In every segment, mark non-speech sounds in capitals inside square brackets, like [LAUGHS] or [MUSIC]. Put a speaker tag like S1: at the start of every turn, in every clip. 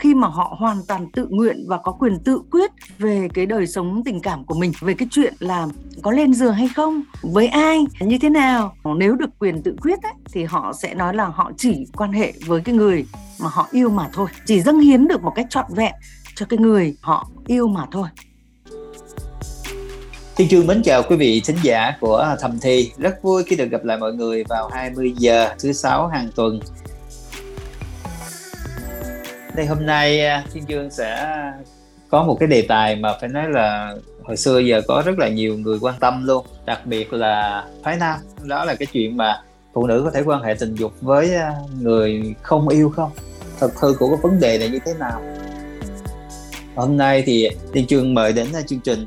S1: khi mà họ hoàn toàn tự nguyện và có quyền tự quyết về cái đời sống tình cảm của mình về cái chuyện là có lên giường hay không với ai như thế nào. Nếu được quyền tự quyết ấy, thì họ sẽ nói là họ chỉ quan hệ với cái người mà họ yêu mà thôi. Chỉ dâng hiến được một cách trọn vẹn cho cái người họ yêu mà thôi.
S2: Thiên Trương mến chào quý vị thính giả của Thầm Thi. Rất vui khi được gặp lại mọi người vào 20 giờ thứ sáu hàng tuần. Đây, hôm nay à, Thiên dương sẽ có một cái đề tài mà phải nói là hồi xưa giờ có rất là nhiều người quan tâm luôn, Đặc biệt là phái nam. Đó là cái chuyện mà phụ nữ có thể quan hệ tình dục với à, người không yêu không? Thật hư của cái vấn đề này như thế nào? Hôm nay thì Thiên Trương mời đến à, chương trình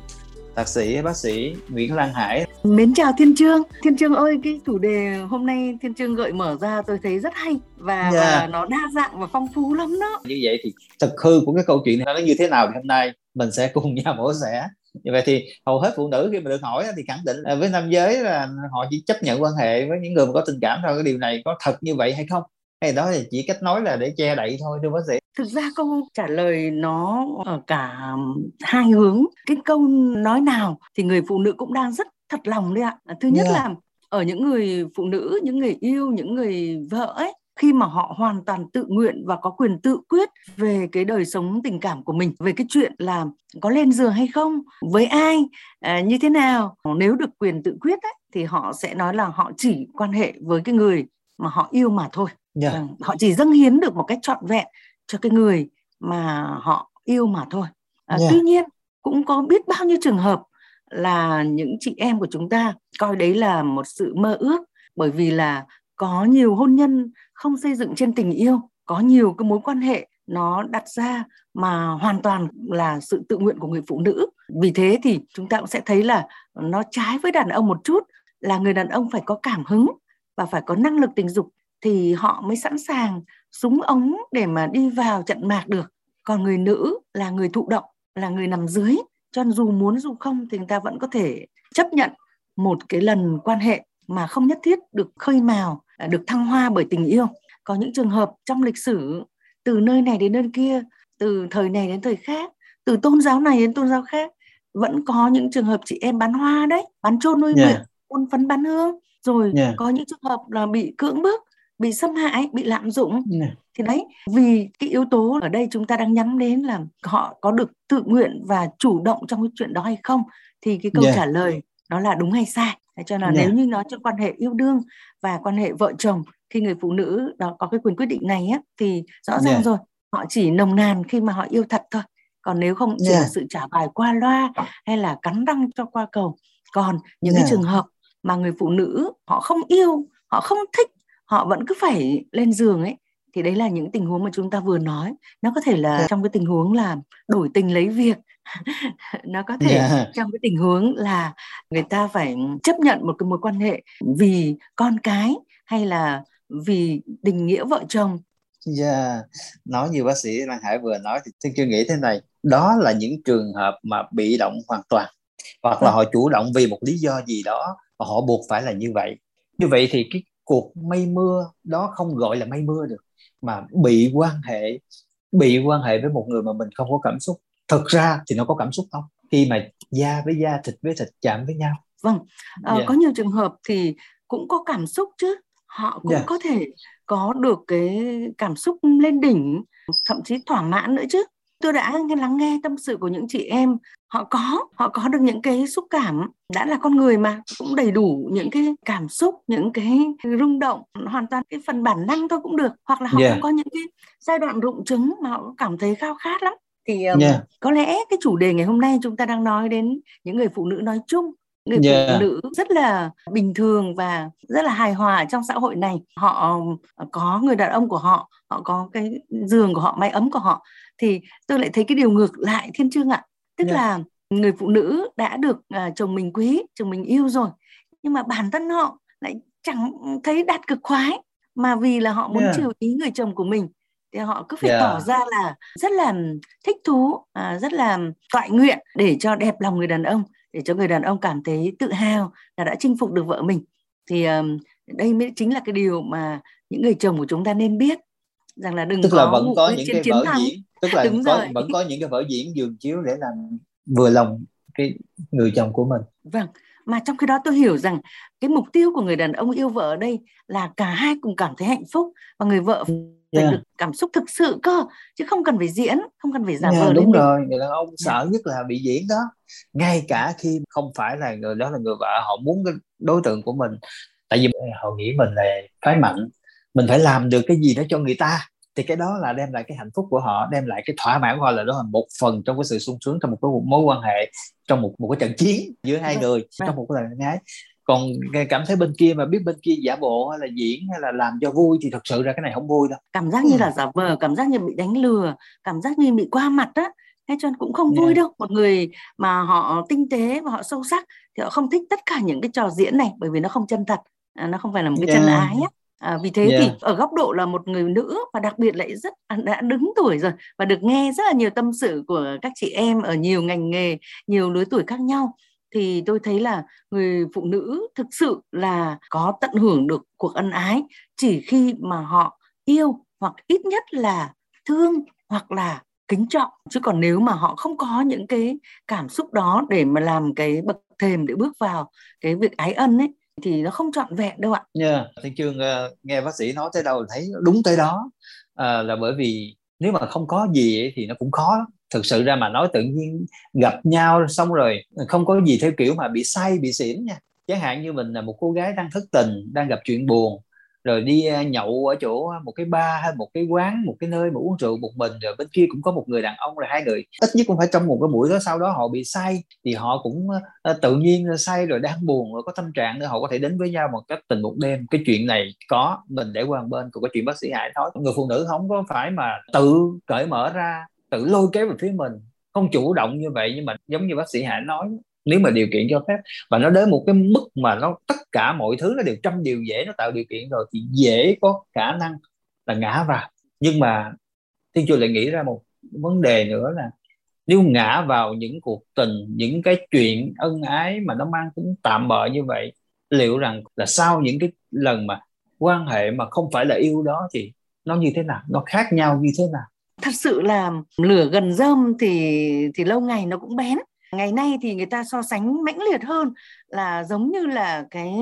S2: thạc sĩ bác sĩ Nguyễn Lan Hải.
S1: Mến chào Thiên Trương. Thiên Trương ơi, cái chủ đề hôm nay Thiên Trương gợi mở ra tôi thấy rất hay và, yeah. Dạ. và nó đa dạng và phong phú lắm đó.
S2: Như vậy thì thực hư của cái câu chuyện này nó như thế nào thì hôm nay mình sẽ cùng nhau mổ xẻ. Như vậy thì hầu hết phụ nữ khi mà được hỏi thì khẳng định với nam giới là họ chỉ chấp nhận quan hệ với những người mà có tình cảm thôi. Cái điều này có thật như vậy hay không? Hay đó thì chỉ cách nói là để che đậy thôi thưa bác sĩ.
S1: Thực ra câu trả lời nó ở cả hai hướng. Cái câu nói nào thì người phụ nữ cũng đang rất thật lòng đấy ạ. Thứ nhất yeah. là ở những người phụ nữ những người yêu những người vợ ấy khi mà họ hoàn toàn tự nguyện và có quyền tự quyết về cái đời sống tình cảm của mình về cái chuyện là có lên giường hay không với ai à, như thế nào nếu được quyền tự quyết ấy, thì họ sẽ nói là họ chỉ quan hệ với cái người mà họ yêu mà thôi yeah. Vâng, họ chỉ dâng hiến được một cách trọn vẹn cho cái người mà họ yêu mà thôi à, yeah. tuy nhiên cũng có biết bao nhiêu trường hợp là những chị em của chúng ta coi đấy là một sự mơ ước bởi vì là có nhiều hôn nhân không xây dựng trên tình yêu có nhiều cái mối quan hệ nó đặt ra mà hoàn toàn là sự tự nguyện của người phụ nữ vì thế thì chúng ta cũng sẽ thấy là nó trái với đàn ông một chút là người đàn ông phải có cảm hứng và phải có năng lực tình dục thì họ mới sẵn sàng súng ống để mà đi vào trận mạc được. Còn người nữ là người thụ động là người nằm dưới cho nên dù muốn dù không thì người ta vẫn có thể chấp nhận một cái lần quan hệ mà không nhất thiết được khơi mào à, được thăng hoa bởi tình yêu. Có những trường hợp trong lịch sử từ nơi này đến nơi kia từ thời này đến thời khác từ tôn giáo này đến tôn giáo khác vẫn có những trường hợp chị em bán hoa đấy bán trôn nuôi yeah. nguyệt ôn phấn bán hương rồi yeah. có những trường hợp là bị cưỡng bức bị xâm hại bị lạm dụng yeah. thì đấy vì cái yếu tố ở đây chúng ta đang nhắm đến là họ có được tự nguyện và chủ động trong cái chuyện đó hay không thì cái câu yeah. trả lời nó là đúng hay sai cho nên yeah. nếu như nói trong quan hệ yêu đương và quan hệ vợ chồng khi người phụ nữ đó có cái quyền quyết định này á thì rõ ràng yeah. rồi họ chỉ nồng nàn khi mà họ yêu thật thôi còn nếu không chỉ yeah. là sự trả bài qua loa hay là cắn răng cho qua cầu còn những yeah. cái trường hợp mà người phụ nữ họ không yêu họ không thích họ vẫn cứ phải lên giường ấy thì đấy là những tình huống mà chúng ta vừa nói. Nó có thể là trong cái tình huống là đổi tình lấy việc. [LAUGHS] Nó có thể yeah. trong cái tình huống là người ta phải chấp nhận một cái mối quan hệ vì con cái hay là vì tình nghĩa vợ chồng.
S2: Yeah. Nói như bác sĩ Lan Hải vừa nói thì tôi chưa nghĩ thế này. Đó là những trường hợp mà bị động hoàn toàn hoặc là họ chủ động vì một lý do gì đó và họ buộc phải là như vậy như vậy thì cái cuộc mây mưa đó không gọi là mây mưa được mà bị quan hệ bị quan hệ với một người mà mình không có cảm xúc thực ra thì nó có cảm xúc không khi mà da với da thịt với thịt chạm với nhau
S1: vâng à, yeah. Dạ. có nhiều trường hợp thì cũng có cảm xúc chứ họ cũng yeah. Dạ. có thể có được cái cảm xúc lên đỉnh thậm chí thỏa mãn nữa chứ tôi đã nghe lắng nghe tâm sự của những chị em. Họ có họ có được những cái xúc cảm. Đã là con người mà cũng đầy đủ những cái cảm xúc những cái rung động. Hoàn toàn cái phần bản năng thôi cũng được. Hoặc là họ yeah. cũng có những cái giai đoạn rụng trứng mà họ cảm thấy khao khát lắm. Thì um, yeah. có lẽ cái chủ đề ngày hôm nay chúng ta đang nói đến những người phụ nữ nói chung người yeah. phụ nữ rất là bình thường và rất là hài hòa trong xã hội này họ có người đàn ông của họ họ có cái giường của họ mái ấm của họ thì tôi lại thấy cái điều ngược lại thiên trương ạ tức yeah. là người phụ nữ đã được uh, chồng mình quý chồng mình yêu rồi nhưng mà bản thân họ lại chẳng thấy đạt cực khoái mà vì là họ muốn yeah. chiều ý người chồng của mình thì họ cứ phải yeah. tỏ ra là rất là thích thú à, rất là toại nguyện để cho đẹp lòng người đàn ông để cho người đàn ông cảm thấy tự hào là đã chinh phục được vợ mình thì um, đây mới chính là cái điều mà những người chồng của chúng ta nên biết rằng là đừng
S2: tức
S1: có
S2: là vẫn có những cái vở
S1: thắng.
S2: diễn tức là
S1: Đúng
S2: có,
S1: rồi.
S2: vẫn có những cái vở diễn dường chiếu để làm vừa lòng cái người chồng của mình
S1: Vâng, mà trong khi đó tôi hiểu rằng cái mục tiêu của người đàn ông yêu vợ ở đây là cả hai cùng cảm thấy hạnh phúc và người vợ phải
S2: yeah.
S1: được cảm xúc thực sự cơ chứ không cần phải diễn, không cần phải giả
S2: yeah,
S1: vờ
S2: đúng rồi. Người đàn ông
S1: Yeah.
S2: sợ nhất là bị diễn đó. Ngay cả khi không phải là người đó là người vợ họ muốn cái đối tượng của mình. Tại vì họ nghĩ mình là phái mạnh. Mình phải làm được cái gì đó cho người ta. Thì cái đó là đem lại cái hạnh phúc của họ đem lại cái thỏa mãn của họ là đó là một phần trong cái sự sung sướng trong một cái mối quan hệ trong một một cái trận chiến giữa hai
S1: Vâng,
S2: người
S1: vâng.
S2: trong một cái lần ái còn cảm thấy bên kia mà biết bên kia giả bộ hay là diễn hay là làm cho vui thì thật sự ra cái này không vui đâu
S1: cảm giác như
S2: Ừ.
S1: là giả vờ, cảm giác như bị đánh lừa, cảm giác như bị qua mặt á. Thế cho nên cũng không vui
S2: Yeah.
S1: đâu. Một người mà họ tinh tế và họ sâu sắc thì họ không thích tất cả những cái trò diễn này bởi vì nó không chân thật, à, nó không phải là một cái chân
S2: Yeah.
S1: ái á. À, vì thế thì
S2: Yeah.
S1: ở góc độ là một người nữ và đặc biệt lại rất à, đã đứng tuổi rồi và được nghe rất là nhiều tâm sự của các chị em ở nhiều ngành nghề, nhiều lứa tuổi khác nhau thì tôi thấy là người phụ nữ thực sự là có tận hưởng được cuộc ân ái chỉ khi mà họ yêu hoặc ít nhất là thương hoặc là kính trọng chứ còn nếu mà họ không có những cái cảm xúc đó để mà làm cái bậc thềm để bước vào cái việc ái ân ấy thì nó không trọn vẹn đâu ạ
S2: Yeah. Thiên Trương uh, ờ, nghe bác sĩ nói tới đâu thấy đúng tới đó Ờ, là bởi vì nếu mà không có gì ấy, thì nó cũng khó lắm thực sự ra mà nói tự nhiên gặp nhau xong rồi không có gì theo kiểu mà bị say, bị xỉn nha. Chẳng hạn như mình là một cô gái đang thất tình, đang gặp chuyện buồn, rồi đi à, nhậu ở chỗ à, một cái bar hay một cái quán, một cái nơi mà uống rượu một mình, rồi bên kia cũng có một người đàn ông rồi hai người. Ít nhất cũng phải trong một cái buổi đó, sau đó họ bị say thì họ cũng à, tự nhiên say rồi đang buồn rồi có tâm trạng nữa, họ có thể đến với nhau một cách tình một đêm. Cái chuyện này có, mình để qua một bên, còn cái chuyện bác sĩ Hải nói, người phụ nữ không có phải mà tự cởi mở ra tự lôi kéo về phía mình, không chủ động như vậy nhưng mà giống như bác sĩ Hải nói, nếu mà điều kiện cho phép, và nó đến một cái mức mà nó, tất cả mọi thứ nó đều trăm điều dễ, nó tạo điều kiện rồi thì dễ có khả năng là ngã vào. Nhưng mà Thiên Chúa lại nghĩ ra một vấn đề nữa là nếu ngã vào những cuộc tình, những cái chuyện ân ái mà nó mang tính tạm bợ như vậy, liệu rằng là sau những cái lần mà quan hệ mà không phải là yêu đó thì nó như thế nào, nó khác nhau như thế nào?
S1: Thật sự là lửa gần rơm thì thì lâu ngày nó cũng bén ngày nay thì người ta so sánh mãnh liệt hơn là giống như là cái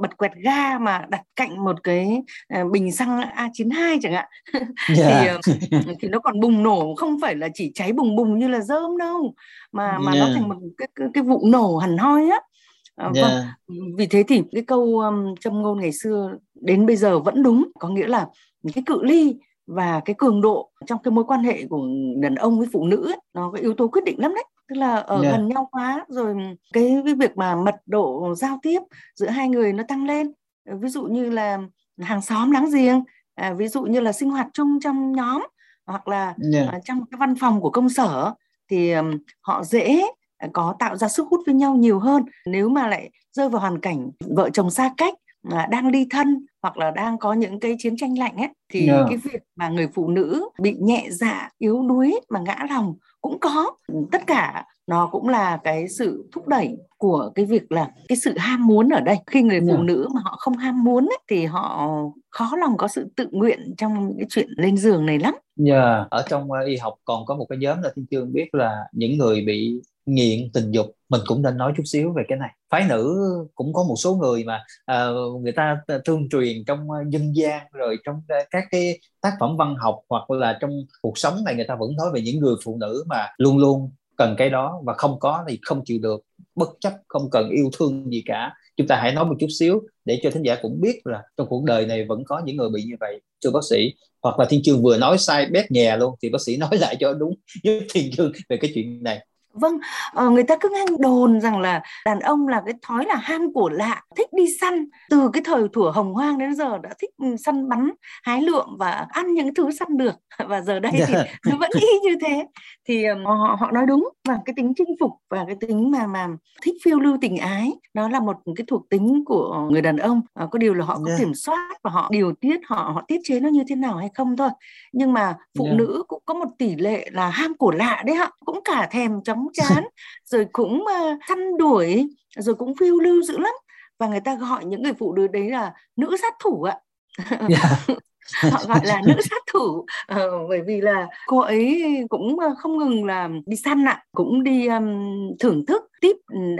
S1: bật quẹt ga mà đặt cạnh một cái à, bình xăng A92 chẳng hạn [LAUGHS]
S2: yeah.
S1: thì ờ, thì nó còn bùng nổ không phải là chỉ cháy bùng bùng như là rơm đâu mà mà nó
S2: Yeah.
S1: thành một cái cái, cái vụ nổ hẳn hoi á À, vâng
S2: yeah.
S1: vì thế thì cái câu um, châm ngôn ngày xưa đến bây giờ vẫn đúng có nghĩa là cái cự ly và cái cường độ trong cái mối quan hệ của đàn ông với phụ nữ ấy, nó có yếu tố quyết định lắm đấy tức là ở
S2: Yeah.
S1: gần nhau quá rồi cái cái việc mà mật độ giao tiếp giữa hai người nó tăng lên ví dụ như là hàng xóm láng giềng à, ví dụ như là sinh hoạt chung trong nhóm hoặc là
S2: Yeah.
S1: à, trong cái văn phòng của công sở thì um, họ dễ có tạo ra sức hút với nhau nhiều hơn nếu mà lại rơi vào hoàn cảnh vợ chồng xa cách à, đang ly thân hoặc là đang có những cái chiến tranh lạnh ấy thì
S2: Yeah.
S1: cái việc mà người phụ nữ bị nhẹ dạ yếu đuối mà ngã lòng cũng có tất cả nó cũng là cái sự thúc đẩy của cái việc là cái sự ham muốn ở đây khi người phụ
S2: Yeah.
S1: nữ mà họ không ham muốn ấy, thì họ khó lòng có sự tự nguyện trong những cái chuyện lên giường này lắm
S2: Yeah. Ở trong y học còn có một cái nhóm là Thiên Chương biết là những người bị nghiện tình dục. Mình cũng nên nói chút xíu về cái này. Phái nữ cũng có một số người mà uh, người ta thương truyền trong ờ, dân gian rồi trong ờ, các cái tác phẩm văn học hoặc là trong cuộc sống này người ta vẫn nói về những người phụ nữ mà luôn luôn cần cái đó và không có thì không chịu được. Bất chấp không cần yêu thương gì cả. Chúng ta hãy nói một chút xíu để cho thính giả cũng biết là trong cuộc đời này vẫn có những người bị như vậy thưa bác sĩ. Hoặc là thiên chương vừa nói sai bét nhè luôn thì bác sĩ [LAUGHS] nói lại cho đúng với thiên chương về cái chuyện này.
S1: Vâng, ờ, người ta cứ nghe đồn rằng là đàn ông là cái thói là ham của lạ, thích đi săn. Từ cái thời thủa hồng hoang đến giờ đã thích ừ, săn bắn, hái lượm và ăn những thứ săn được. [LAUGHS] Và giờ đây thì nó vẫn y như thế. Thì ừm, họ họ nói đúng và cái tính chinh phục và cái tính mà mà thích phiêu lưu tình ái, đó là một cái thuộc tính của người đàn ông. Ờ, có điều là họ có
S2: Yeah.
S1: kiểm soát và họ điều tiết, họ họ tiết chế nó như thế nào hay không thôi. Nhưng mà phụ
S2: Yeah.
S1: nữ cũng có một tỷ lệ là ham của lạ đấy ạ, cũng cả thèm chóng chán rồi cũng uh, săn đuổi rồi cũng phiêu lưu dữ lắm. Và người ta gọi những người phụ nữ đấy là nữ sát thủ ạ.
S2: Yeah. [LAUGHS]
S1: họ gọi là nữ sát thủ. Uh, bởi vì là cô ấy cũng không ngừng là đi săn ạ cũng đi um, thưởng thức tiếp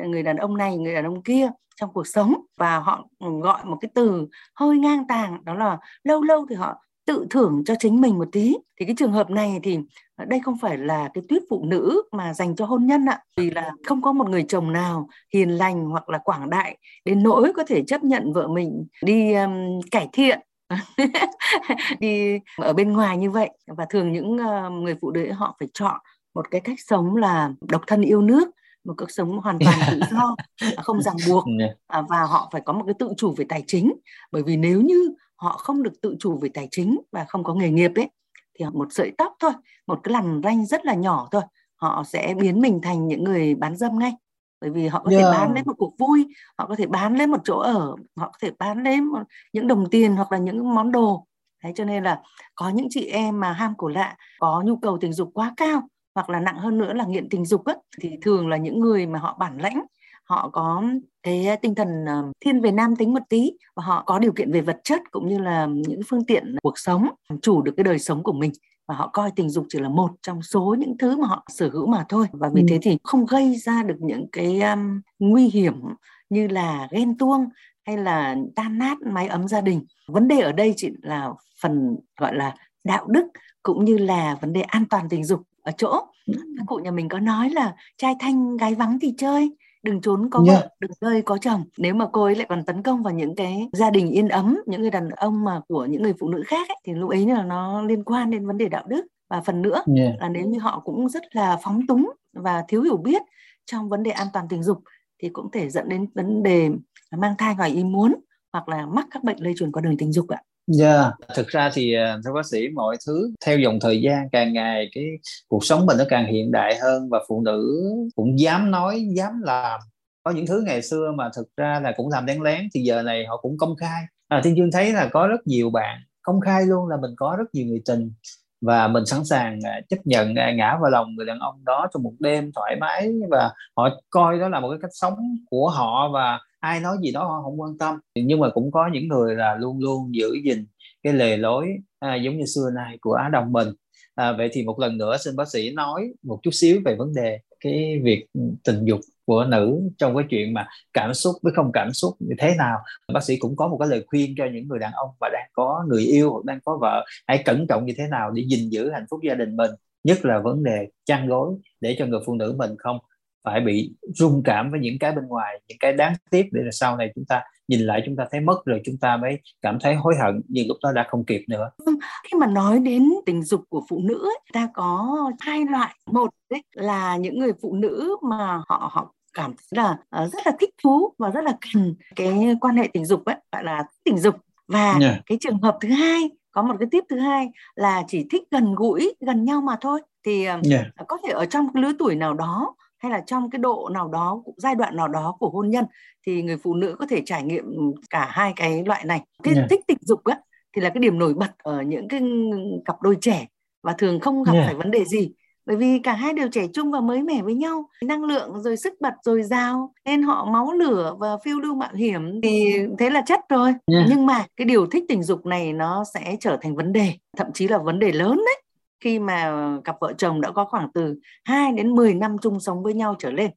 S1: người đàn ông này người đàn ông kia trong cuộc sống. Và họ gọi một cái từ hơi ngang tàng đó là lâu lâu thì họ tự thưởng cho chính mình một tí. Thì cái trường hợp này thì đây không phải là cái tuyết phụ nữ mà dành cho hôn nhân ạ. Vì là không có một người chồng nào hiền lành hoặc là quảng đại đến nỗi có thể chấp nhận vợ mình đi um, cải thiện [LAUGHS] đi ở bên ngoài như vậy. Và thường những uh, người phụ nữ họ phải chọn một cái cách sống là độc thân yêu nước một cuộc sống hoàn toàn tự do [LAUGHS] không ràng buộc. À, và họ phải có một cái tự chủ về tài chính. Bởi vì nếu như họ không được tự chủ về tài chính và không có nghề nghiệp ấy thì một sợi tóc thôi một cái lằn ranh rất là nhỏ thôi họ sẽ biến mình thành những người bán dâm ngay bởi vì họ có yeah. thể bán lấy một cuộc vui họ có thể bán lấy một chỗ ở họ có thể bán lấy một, những đồng tiền hoặc là những món đồ Đấy, cho nên là có những chị em mà ham cổ lạ có nhu cầu tình dục quá cao hoặc là nặng hơn nữa là nghiện tình dục ấy, thì thường là những người mà họ bản lãnh họ có cái tinh thần ờ, thiên về nam tính một tí và họ có điều kiện về vật chất cũng như là những phương tiện cuộc sống chủ được cái đời sống của mình. Và họ coi tình dục chỉ là một trong số những thứ mà họ sở hữu mà thôi. Và vì ừ. thế thì không gây ra được những cái um, nguy hiểm như là ghen tuông hay là tan nát mái ấm gia đình. Vấn đề ở đây chỉ là phần gọi là đạo đức cũng như là vấn đề an toàn tình dục ở chỗ. Ừ. các cụ nhà mình có nói là trai thanh gái vắng thì chơi đừng trốn có yeah. vợ đừng rơi có chồng nếu mà cô ấy lại còn tấn công vào những cái gia đình yên ấm những người đàn ông mà của những người phụ nữ khác ấy, thì lúc ấy là nó liên quan đến vấn đề đạo đức và phần nữa yeah. là nếu như họ cũng rất là phóng túng và thiếu hiểu biết trong vấn đề an toàn tình dục thì cũng thể dẫn đến vấn đề mang thai ngoài ý muốn hoặc là mắc các bệnh lây truyền qua đường tình dục ạ.
S2: Dạ, yeah. thực ra thì ờ, thưa bác sĩ mọi thứ theo dòng thời gian càng ngày cái cuộc sống mình nó càng hiện đại hơn và phụ nữ cũng dám nói, dám làm. Có những thứ ngày xưa mà thực ra là cũng làm đen lén thì giờ này họ cũng công khai. À, Thiên Dương thấy là có rất nhiều bạn công khai luôn là mình có rất nhiều người tình và mình sẵn sàng à, chấp nhận à, ngã vào lòng người đàn ông đó trong một đêm thoải mái và họ coi đó là một cái cách sống của họ và ai nói gì đó họ không quan tâm. Nhưng mà cũng có những người là luôn luôn giữ gìn cái lề lối à, giống như xưa nay của Á Đông mình. À, vậy thì một lần nữa xin bác sĩ nói một chút xíu về vấn đề cái việc tình dục của nữ trong cái chuyện mà cảm xúc với không cảm xúc như thế nào. Bác sĩ cũng có một cái lời khuyên cho những người đàn ông mà đang có người yêu hoặc đang có vợ hãy cẩn trọng như thế nào để gìn giữ hạnh phúc gia đình mình nhất là vấn đề chăn gối để cho người phụ nữ mình không phải bị rung cảm với những cái bên ngoài những cái đáng tiếc để là sau này chúng ta nhìn lại chúng ta thấy mất rồi chúng ta mới cảm thấy hối hận nhưng lúc đó đã không kịp nữa
S1: khi mà nói đến tình dục của phụ nữ ấy, ta có hai loại một đấy là những người phụ nữ mà họ họ cảm thấy là uh, rất là thích thú và rất là cần cái quan hệ tình dục ấy gọi là tình dục và yeah. Dạ. cái trường hợp thứ hai có một cái tiếp thứ hai là chỉ thích gần gũi gần nhau mà thôi thì yeah. Dạ. có thể ở trong cái lứa tuổi nào đó hay là trong cái độ nào đó giai đoạn nào đó của hôn nhân thì người phụ nữ có thể trải nghiệm cả hai cái loại này cái yeah. thích tình dục á thì là cái điểm nổi bật ở những cái cặp đôi trẻ và thường không gặp yeah. phải vấn đề gì bởi vì cả hai đều trẻ trung và mới mẻ với nhau năng lượng rồi sức bật rồi dao nên họ máu lửa và phiêu lưu mạo hiểm thì thế là chất rồi yeah. nhưng mà cái điều thích tình dục này nó sẽ trở thành vấn đề thậm chí là vấn đề lớn đấy khi mà cặp vợ chồng đã có khoảng từ 2 đến 10 năm chung sống với nhau trở lên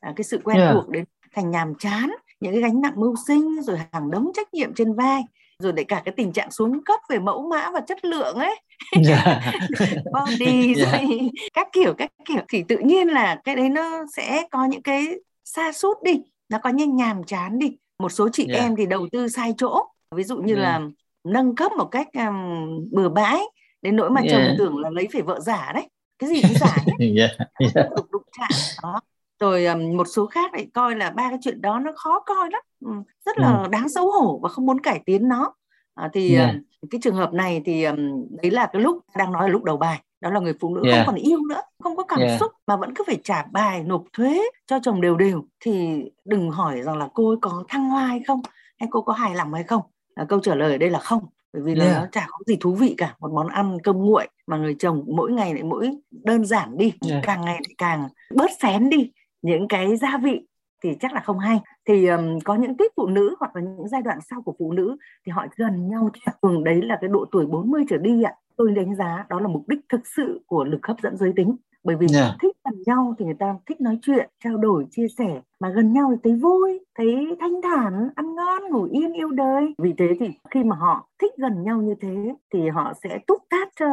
S1: à, cái sự quen yeah. thuộc đến thành nhàm chán những cái gánh nặng mưu sinh rồi hàng đống trách nhiệm trên vai rồi để cả cái tình trạng xuống cấp về mẫu mã và chất lượng ấy yeah. [LAUGHS] body [LAUGHS] yeah. rồi các kiểu các kiểu thì tự nhiên là cái đấy nó sẽ có những cái xa sút đi nó có những nhàm chán đi một số chị yeah. em thì đầu tư sai chỗ ví dụ như yeah. là nâng cấp một cách um, bừa bãi đến nỗi mà yeah. chồng tưởng là lấy phải vợ giả đấy cái gì cũng giả nhé [LAUGHS] yeah. yeah. đụng đụng chạm đó rồi um, một số khác lại coi là ba cái chuyện đó nó khó coi lắm um, rất là ừ. đáng xấu hổ và không muốn cải tiến nó à, thì yeah. um, cái trường hợp này thì um, đấy là cái lúc đang nói là lúc đầu bài đó là người phụ nữ yeah. không còn yêu nữa không có cảm yeah. xúc mà vẫn cứ phải trả bài nộp thuế cho chồng đều đều thì đừng hỏi rằng là cô ấy có thăng hoa hay không hay cô có hài lòng hay không à, câu trả lời ở đây là không bởi vì là yeah. nó chả có gì thú vị cả một món ăn cơm nguội mà người chồng mỗi ngày lại mỗi đơn giản đi yeah. càng ngày lại càng bớt xén đi những cái gia vị thì chắc là không hay thì um, có những tiếp phụ nữ hoặc là những giai đoạn sau của phụ nữ thì họ gần nhau thường đấy là cái độ tuổi 40 trở đi ạ tôi đánh giá đó là mục đích thực sự của lực hấp dẫn giới tính bởi vì yeah. thích gần nhau thì người ta thích nói chuyện trao đổi chia sẻ mà gần nhau thì thấy vui thấy thanh thản ăn ngon ngủ yên yêu đời vì thế thì khi mà họ thích gần nhau như thế thì họ sẽ túc tác cho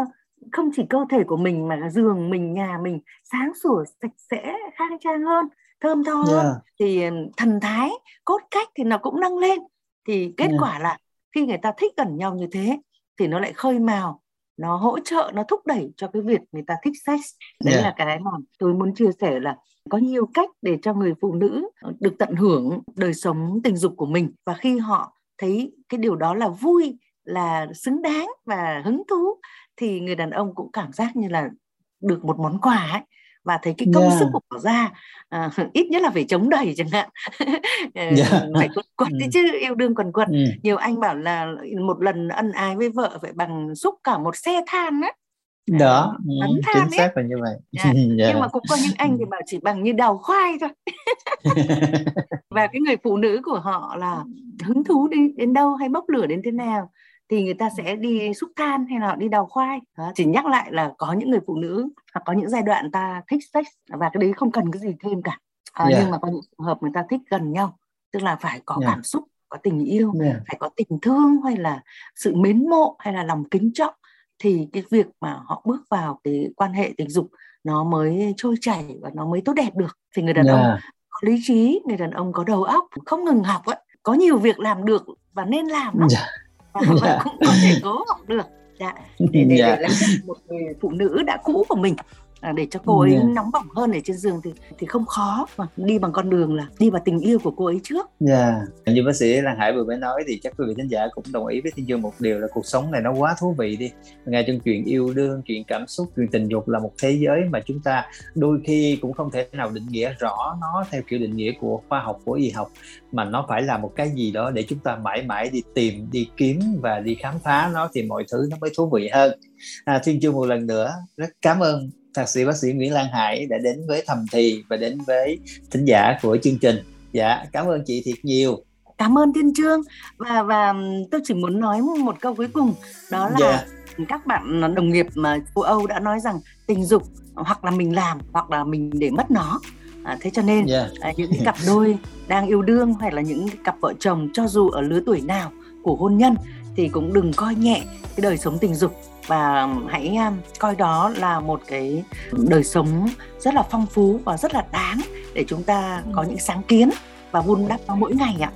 S1: không chỉ cơ thể của mình mà giường mình nhà mình sáng sủa sạch sẽ khang trang hơn thơm tho hơn yeah. thì thần thái cốt cách thì nó cũng nâng lên thì kết yeah. quả là khi người ta thích gần nhau như thế thì nó lại khơi mào nó hỗ trợ nó thúc đẩy cho cái việc người ta thích sex. Đấy yeah. là cái mà tôi muốn chia sẻ là có nhiều cách để cho người phụ nữ được tận hưởng đời sống tình dục của mình. Và khi họ thấy cái điều đó là vui là xứng đáng và hứng thú thì người đàn ông cũng cảm giác như là được một món quà ấy và thấy cái công yeah. sức của bỏ ra à, [LAUGHS] ít nhất là phải chống đẩy chẳng hạn [LAUGHS] yeah. Ờ, phải quật quật ừ. chứ yêu đương quần quật ừ. nhiều anh bảo là một lần ân ái với vợ phải bằng xúc cả một xe than á
S2: đó à, ừ, chính xác là như vậy
S1: yeah. [LAUGHS] yeah. nhưng mà cũng có những anh thì bảo chỉ bằng như đào khoai thôi và cái người phụ nữ của họ là hứng thú đi đến đâu hay bốc lửa đến thế nào thì người ta sẽ đi xúc than hay là đi đào khoai đó, chỉ nhắc lại là có những người phụ nữ hoặc có những giai đoạn ta thích sex và cái đấy không cần cái gì thêm cả à, yeah. nhưng mà có những trường hợp người ta thích gần nhau tức là phải có yeah. cảm xúc có tình yêu yeah. phải có tình thương hay là sự mến mộ hay là lòng kính trọng thì cái việc mà họ bước vào cái quan hệ tình dục nó mới trôi chảy và nó mới tốt đẹp được thì người đàn yeah. ông có lý trí người đàn ông có đầu óc không ngừng học ấy có nhiều việc làm được và nên làm lắm yeah và, dạ. cũng có thể cố học được. Dạ. Để, để, để một người phụ nữ đã cũ của mình để cho cô ấy yeah. Nóng bỏng hơn ở trên giường thì thì không khó mà đi bằng con đường là đi vào tình yêu của cô ấy trước.
S2: Dạ. Yeah. Như bác sĩ Lan Hải vừa mới nói thì chắc quý vị khán giả cũng đồng ý với Thiên Dương một điều là cuộc sống này nó quá thú vị đi. Ngay trong chuyện yêu đương, chuyện cảm xúc, chuyện tình dục là một thế giới mà chúng ta đôi khi cũng không thể nào định nghĩa rõ nó theo kiểu định nghĩa của khoa học của y học mà nó phải là một cái gì đó để chúng ta mãi mãi đi tìm, đi kiếm và đi khám phá nó thì mọi thứ nó mới thú vị hơn. À, Thiên Dương một lần nữa rất cảm ơn thạc sĩ bác sĩ Nguyễn Lan Hải đã đến với thầm thì và đến với thính giả của chương trình. Dạ, cảm ơn chị thiệt nhiều.
S1: Cảm ơn Thiên Trương và và tôi chỉ muốn nói một câu cuối cùng đó là yeah. Dạ. các bạn đồng nghiệp mà châu Âu đã nói rằng tình dục hoặc là mình làm hoặc là mình để mất nó. À, thế cho nên yeah. Dạ. à, những cặp đôi đang yêu đương hay là những cặp vợ chồng cho dù ở lứa tuổi nào của hôn nhân thì cũng đừng coi nhẹ cái đời sống tình dục và hãy um, coi đó là một cái đời sống rất là phong phú và rất là đáng để chúng ta có những sáng kiến và vun đắp nó mỗi ngày ạ.